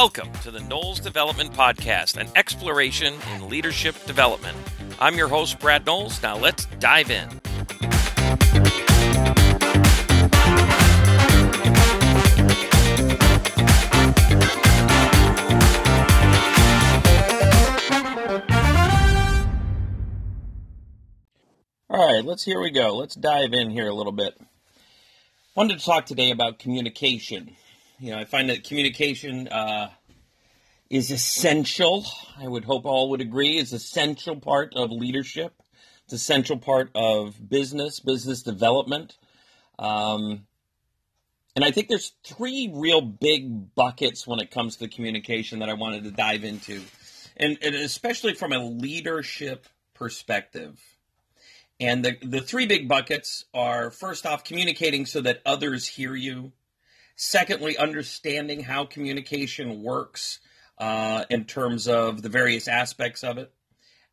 Welcome to the Knowles Development Podcast, an exploration in leadership development. I'm your host, Brad Knowles. Now let's dive in. All right, let's here we go. Let's dive in here a little bit. Wanted to talk today about communication. You know, I find that communication uh, is essential. I would hope all would agree is essential part of leadership. It's essential part of business, business development. Um, and I think there's three real big buckets when it comes to communication that I wanted to dive into, and, and especially from a leadership perspective. And the, the three big buckets are first off, communicating so that others hear you. Secondly, understanding how communication works uh, in terms of the various aspects of it.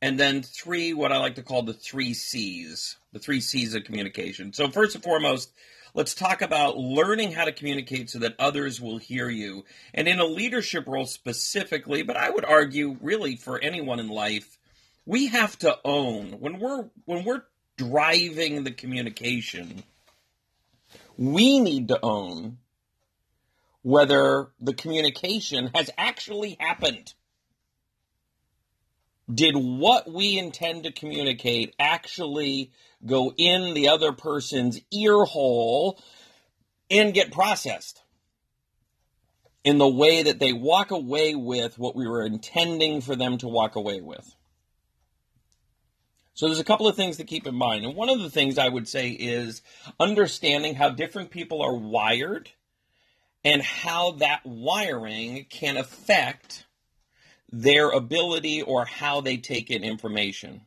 And then three, what I like to call the three C's, the three C's of communication. So, first and foremost, let's talk about learning how to communicate so that others will hear you. And in a leadership role specifically, but I would argue really for anyone in life, we have to own when we're when we're driving the communication, we need to own whether the communication has actually happened. Did what we intend to communicate actually go in the other person's ear hole and get processed in the way that they walk away with what we were intending for them to walk away with? So there's a couple of things to keep in mind. And one of the things I would say is understanding how different people are wired and how that wiring can affect their ability or how they take in information.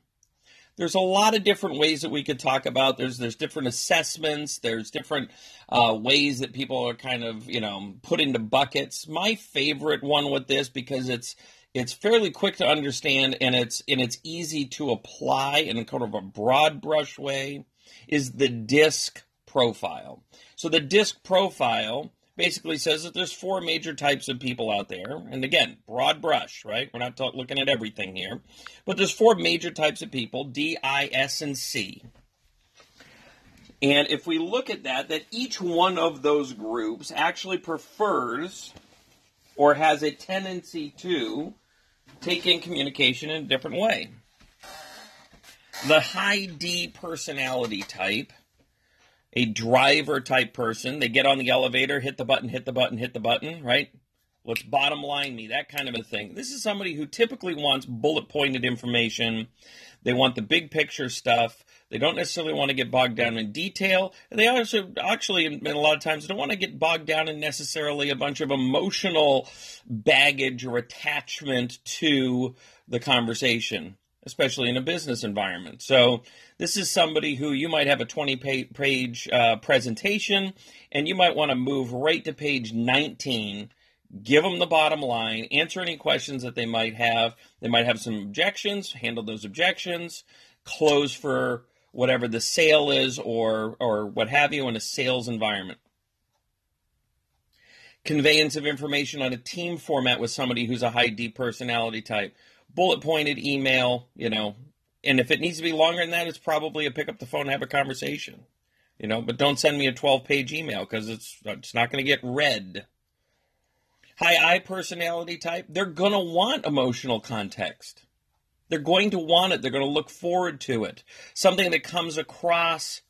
There's a lot of different ways that we could talk about. There's there's different assessments. There's different uh, ways that people are kind of you know put into buckets. My favorite one with this because it's it's fairly quick to understand and it's and it's easy to apply in a kind of a broad brush way is the disc profile. So the disc profile basically says that there's four major types of people out there. And again, broad brush, right? We're not talk, looking at everything here. But there's four major types of people, D, I, S, and C. And if we look at that, that each one of those groups actually prefers or has a tendency to take in communication in a different way. The high D personality type, a driver type person, they get on the elevator, hit the button, hit the button, hit the button, right? Let's bottom line me, that kind of a thing. This is somebody who typically wants bullet pointed information. They want the big picture stuff. They don't necessarily want to get bogged down in detail. They also, actually, a lot of times, don't want to get bogged down in necessarily a bunch of emotional baggage or attachment to the conversation, especially in a business environment. So, this is somebody who you might have a 20 page uh, presentation, and you might want to move right to page 19 give them the bottom line, answer any questions that they might have. They might have some objections, handle those objections, close for whatever the sale is or or what have you in a sales environment. Conveyance of information on a team format with somebody who's a high D personality type. Bullet pointed email, you know, and if it needs to be longer than that, it's probably a pick up the phone and have a conversation. You know, but don't send me a 12 page email because it's it's not going to get read high I personality type, they're going to want emotional context. They're going to want it. They're going to look forward to it. Something that comes across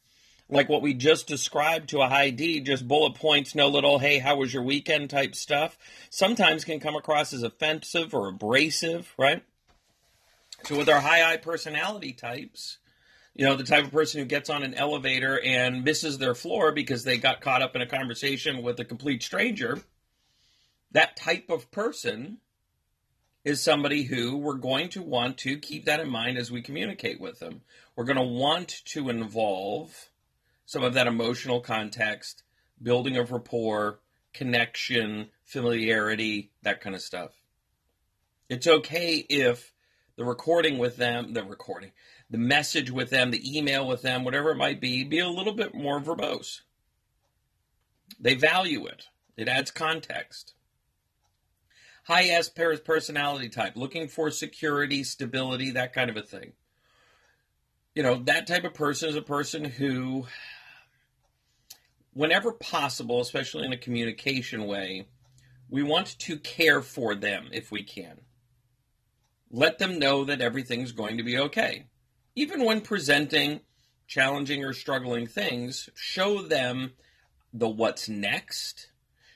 like what we just described to a high D, just bullet points, no little, hey, how was your weekend type stuff, sometimes can come across as offensive or abrasive, right? So with our high I personality types, you know, the type of person who gets on an elevator and misses their floor because they got caught up in a conversation with a complete stranger that type of person is somebody who we're going to want to keep that in mind as we communicate with them. We're going to want to involve some of that emotional context, building of rapport, connection, familiarity, that kind of stuff. It's okay if the recording with them, the recording, the message with them, the email with them, whatever it might be, be a little bit more verbose. They value it, it adds context. High S personality type, looking for security, stability, that kind of a thing. You know, that type of person is a person who, whenever possible, especially in a communication way, we want to care for them if we can. Let them know that everything's going to be okay. Even when presenting challenging or struggling things, show them the what's next,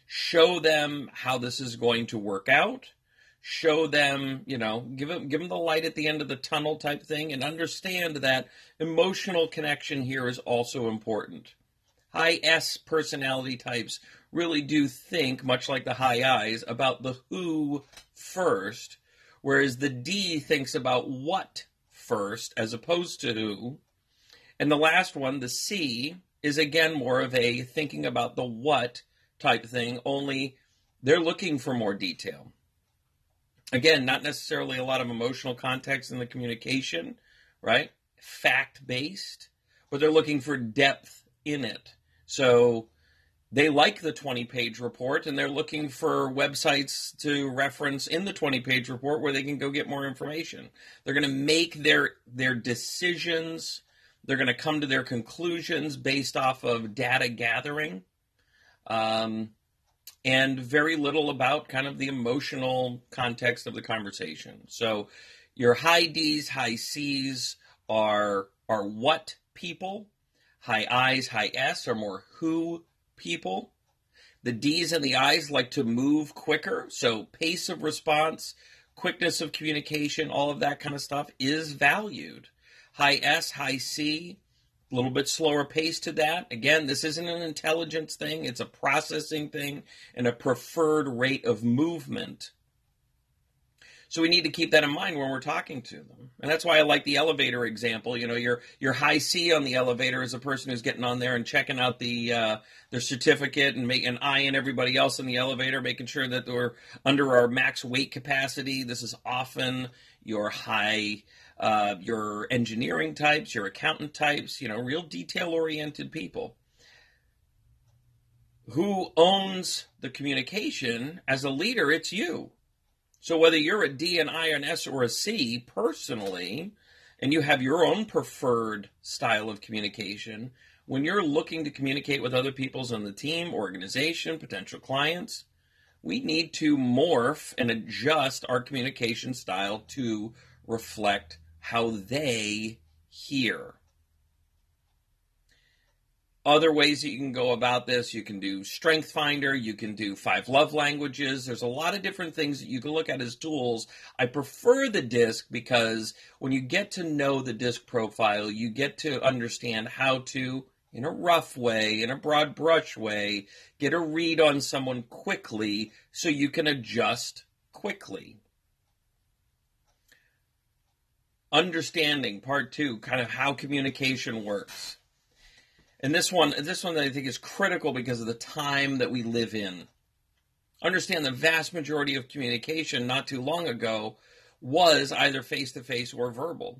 show them how this is going to work out, show them, you know, give them give them the light at the end of the tunnel type thing and understand that emotional connection here is also important. High S personality types really do think much like the high I's about the who first, whereas the D thinks about what first as opposed to who. And the last one, the C, is again more of a thinking about the what type thing, only they're looking for more detail. Again, not necessarily a lot of emotional context in the communication, right? Fact based, but they're looking for depth in it. So they like the 20 page report and they're looking for websites to reference in the 20 page report where they can go get more information. They're going to make their their decisions, they're going to come to their conclusions based off of data gathering um, and very little about kind of the emotional context of the conversation. So your high D's, high C's are are what people. High I's, high S are more who people. The D's and the I's like to move quicker, so pace of response, quickness of communication, all of that kind of stuff is valued. High S, high C, a little bit slower pace to that. Again, this isn't an intelligence thing, it's a processing thing and a preferred rate of movement. So we need to keep that in mind when we're talking to them. And that's why I like the elevator example. You know, your your high C on the elevator is a person who's getting on there and checking out the uh, their certificate and making eyeing everybody else in the elevator, making sure that they're under our max weight capacity. This is often your high uh, your engineering types, your accountant types, you know, real detail oriented people. Who owns the communication as a leader? It's you. So whether you're a D, an I, an S, or a C personally, and you have your own preferred style of communication, when you're looking to communicate with other peoples on the team, organization, potential clients, we need to morph and adjust our communication style to reflect how they hear. Other ways that you can go about this, you can do Strength Finder, you can do Five Love Languages. There's a lot of different things that you can look at as tools. I prefer the disc because when you get to know the disc profile, you get to understand how to, in a rough way, in a broad brush way, get a read on someone quickly so you can adjust quickly understanding part two kind of how communication works and this one this one that i think is critical because of the time that we live in. Understand the vast majority of communication not too long ago was either face to face or verbal.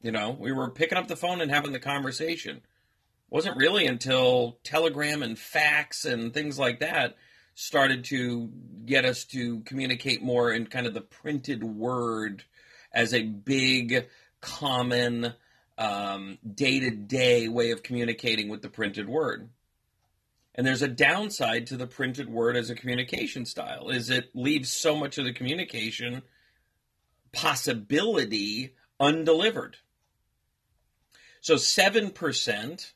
You know we were picking up the phone and having the conversation. Wasn't really until telegram and fax and things like that started to get us to communicate more in kind of the printed word as a big, common, day to day way of communicating with the printed word. And there's a downside to the printed word as a communication style is it leaves so much of the communication possibility undelivered. So 7%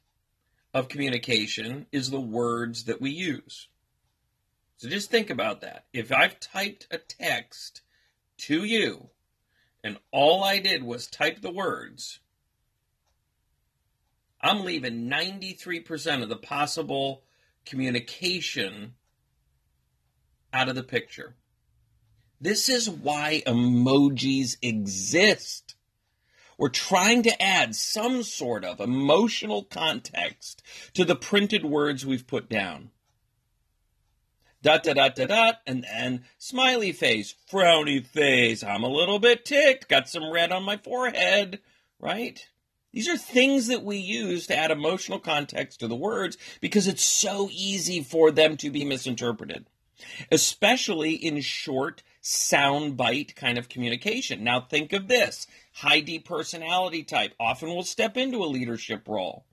of communication is the words that we use. So just think about that. If I've typed a text to you and all I did was type the words, I'm leaving 93% of the possible communication out of the picture. This is why emojis exist. We're trying to add some sort of emotional context to the printed words we've put down dot dot dot dot dot and then smiley face frowny face i'm a little bit ticked got some red on my forehead right these are things that we use to add emotional context to the words because it's so easy for them to be misinterpreted especially in short sound bite kind of communication. Now, think of this high D personality type often will step into a leadership role.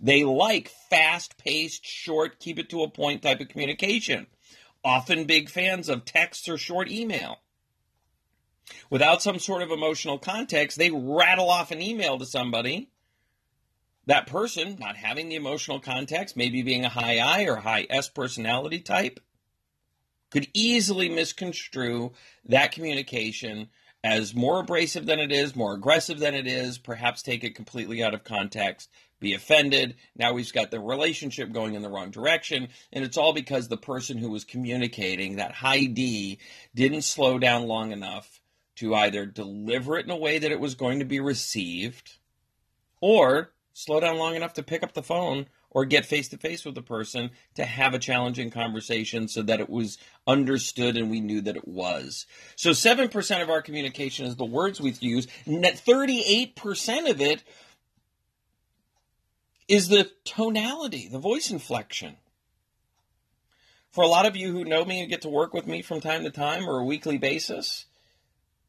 They like fast paced, short, keep it to a point type of communication. Often big fans of text or short email. Without some sort of emotional context, they rattle off an email to somebody. That person, not having the emotional context, maybe being a high I or high S personality type, could easily misconstrue that communication as more abrasive than it is, more aggressive than it is, perhaps take it completely out of context, be offended. Now we've got the relationship going in the wrong direction. And it's all because the person who was communicating, that high D, didn't slow down long enough to either deliver it in a way that it was going to be received or slow down long enough to pick up the phone or get face to face with the person to have a challenging conversation so that it was understood and we knew that it was. So 7% of our communication is the words we use, and that 38% of it is the tonality, the voice inflection. For a lot of you who know me and get to work with me from time to time or a weekly basis,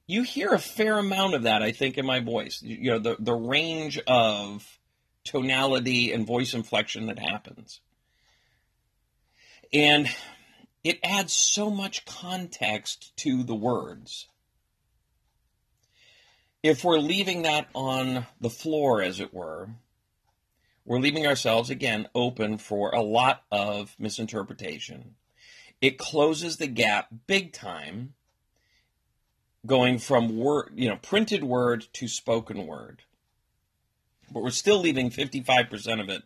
you hear a fair amount of that, I think, in my voice. You know, the, the range of tonality and voice inflection that happens. And it adds so much context to the words. If we're leaving that on the floor, as it were, we're leaving ourselves again open for a lot of misinterpretation. It closes the gap big time going from word, you know, printed word to spoken word but we're still leaving 55% of it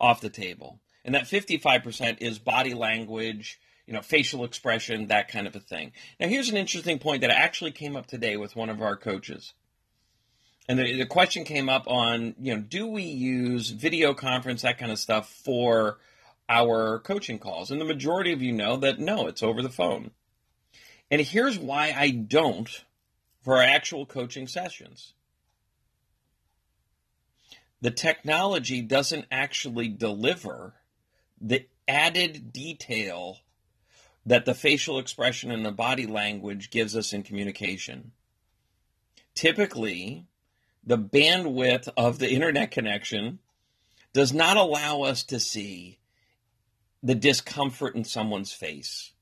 off the table. And that 55% is body language, you know, facial expression, that kind of a thing. Now, here's an interesting point that actually came up today with one of our coaches. And the, the question came up on, you know, do we use video conference, that kind of stuff for our coaching calls? And the majority of you know that no, it's over the phone. And here's why I don't for our actual coaching sessions the technology doesn't actually deliver the added detail that the facial expression and the body language gives us in communication. Typically, the bandwidth of the internet connection does not allow us to see the discomfort in someone's face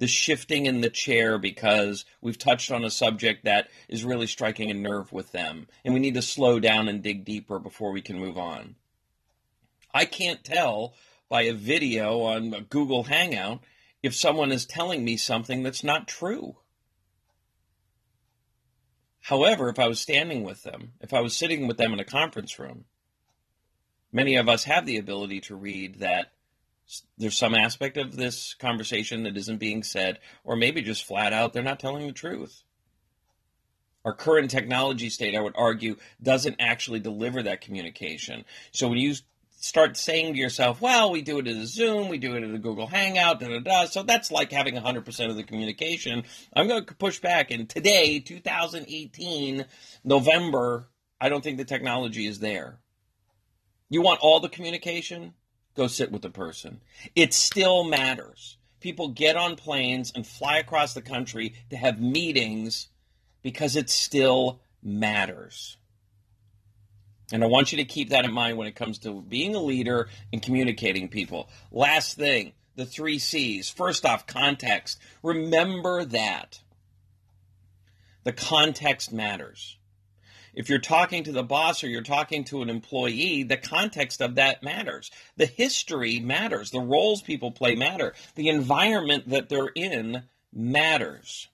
the shifting in the chair because we've touched on a subject that is really striking a nerve with them. And we need to slow down and dig deeper before we can move on. I can't tell by a video on a Google Hangout if someone is telling me something that's not true. However, if I was standing with them, if I was sitting with them in a conference room, many of us have the ability to read that there's some aspect of this conversation that isn't being said, or maybe just flat out they're not telling the truth. Our current technology state, I would argue, doesn't actually deliver that communication. So when you start saying to yourself, well, we do it at a Zoom, we do it at a Google Hangout, da da da. So that's like having 100% of the communication. I'm going to push back. And today, 2018, November, I don't think the technology is there. You want all the communication? Go sit with the person. It still matters. People get on planes and fly across the country to have meetings because it still matters. And I want you to keep that in mind when it comes to being a leader and communicating people. Last thing, the three C's. First off, context. Remember that. The context matters if you're talking to the boss or you're talking to an employee, the context of that matters. The history matters. The roles people play matter. The environment that they're in matters.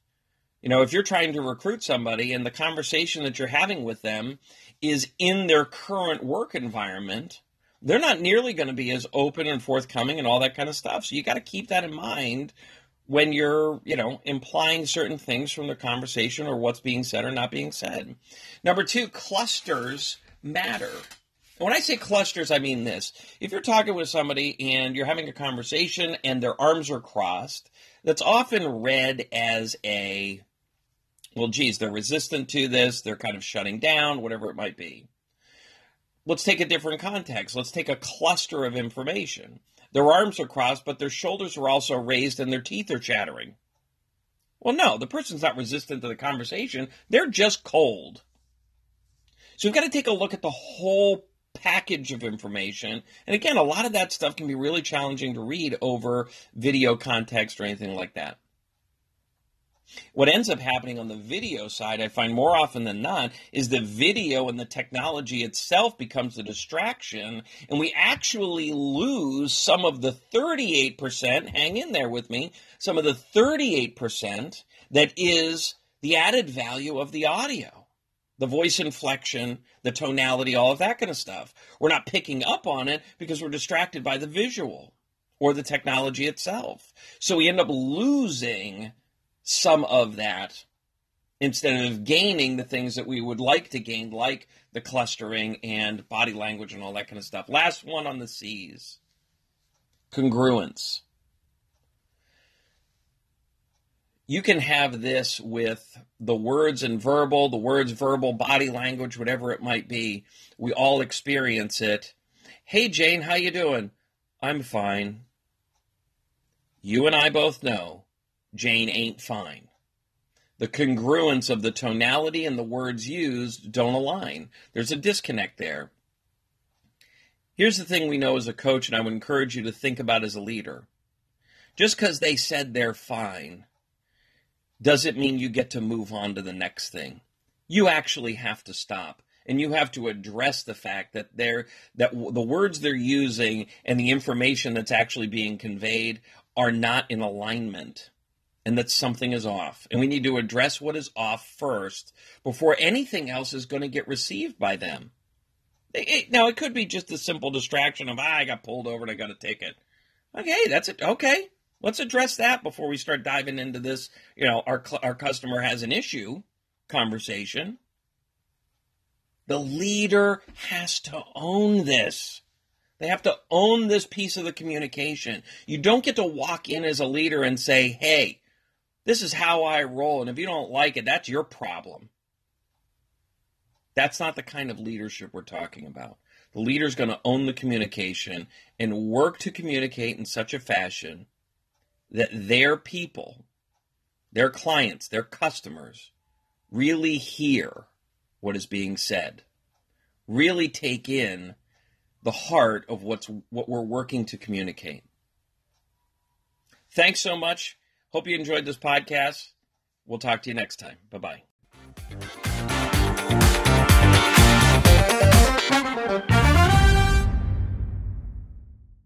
You know, if you're trying to recruit somebody and the conversation that you're having with them is in their current work environment, they're not nearly going to be as open and forthcoming and all that kind of stuff. So you got to keep that in mind when you're, you know, implying certain things from the conversation or what's being said or not being said. Number two, clusters matter. And when I say clusters, I mean this. If you're talking with somebody and you're having a conversation and their arms are crossed, that's often read as a, well, geez, they're resistant to this, they're kind of shutting down, whatever it might be. let's take a different context. Let's take a cluster of information. Their arms are crossed, but their shoulders are also raised and their teeth are chattering. Well, no, the person's not resistant to the conversation. They're just cold. So we've got to take a look at the whole package of information. And again, a lot of that stuff can be really challenging to read over video context or anything like that. What ends up happening on the video side, I find more often than not, is the video and the technology itself becomes a distraction, and we actually lose some of the 38%, hang in there with me, some of the 38% that is the added value of the audio. The voice inflection, the tonality, all of that kind of stuff. We're not picking up on it because we're distracted by the visual or the technology itself. So we end up losing some of that instead of gaining the things that we would like to gain, like the clustering and body language and all that kind of stuff. Last one on the C's congruence. You can have this with the words and verbal, the words, verbal, body language, whatever it might be. We all experience it. Hey Jane, how you doing? I'm fine. You and I both know Jane ain't fine. The congruence of the tonality and the words used don't align. There's a disconnect there. Here's the thing we know as a coach, and I would encourage you to think about as a leader. Just because they said they're fine doesn't mean you get to move on to the next thing. You actually have to stop and you have to address the fact that they're that the words they're using and the information that's actually being conveyed are not in alignment and that something is off. And we need to address what is off first before anything else is going to get received by them. It, now, it could be just a simple distraction of, ah, I got pulled over and I got a ticket. Okay, that's it. Okay, let's address that before we start diving into this. You know, our, our customer has an issue conversation. The leader has to own this. They have to own this piece of the communication. You don't get to walk in as a leader and say, hey, this is how I roll. And if you don't like it, that's your problem. That's not the kind of leadership we're talking about. The leader's going to own the communication and work to communicate in such a fashion that their people, their clients, their customers really hear what is being said, really take in the heart of what's what we're working to communicate. Thanks so much. Hope you enjoyed this podcast. We'll talk to you next time. Bye bye.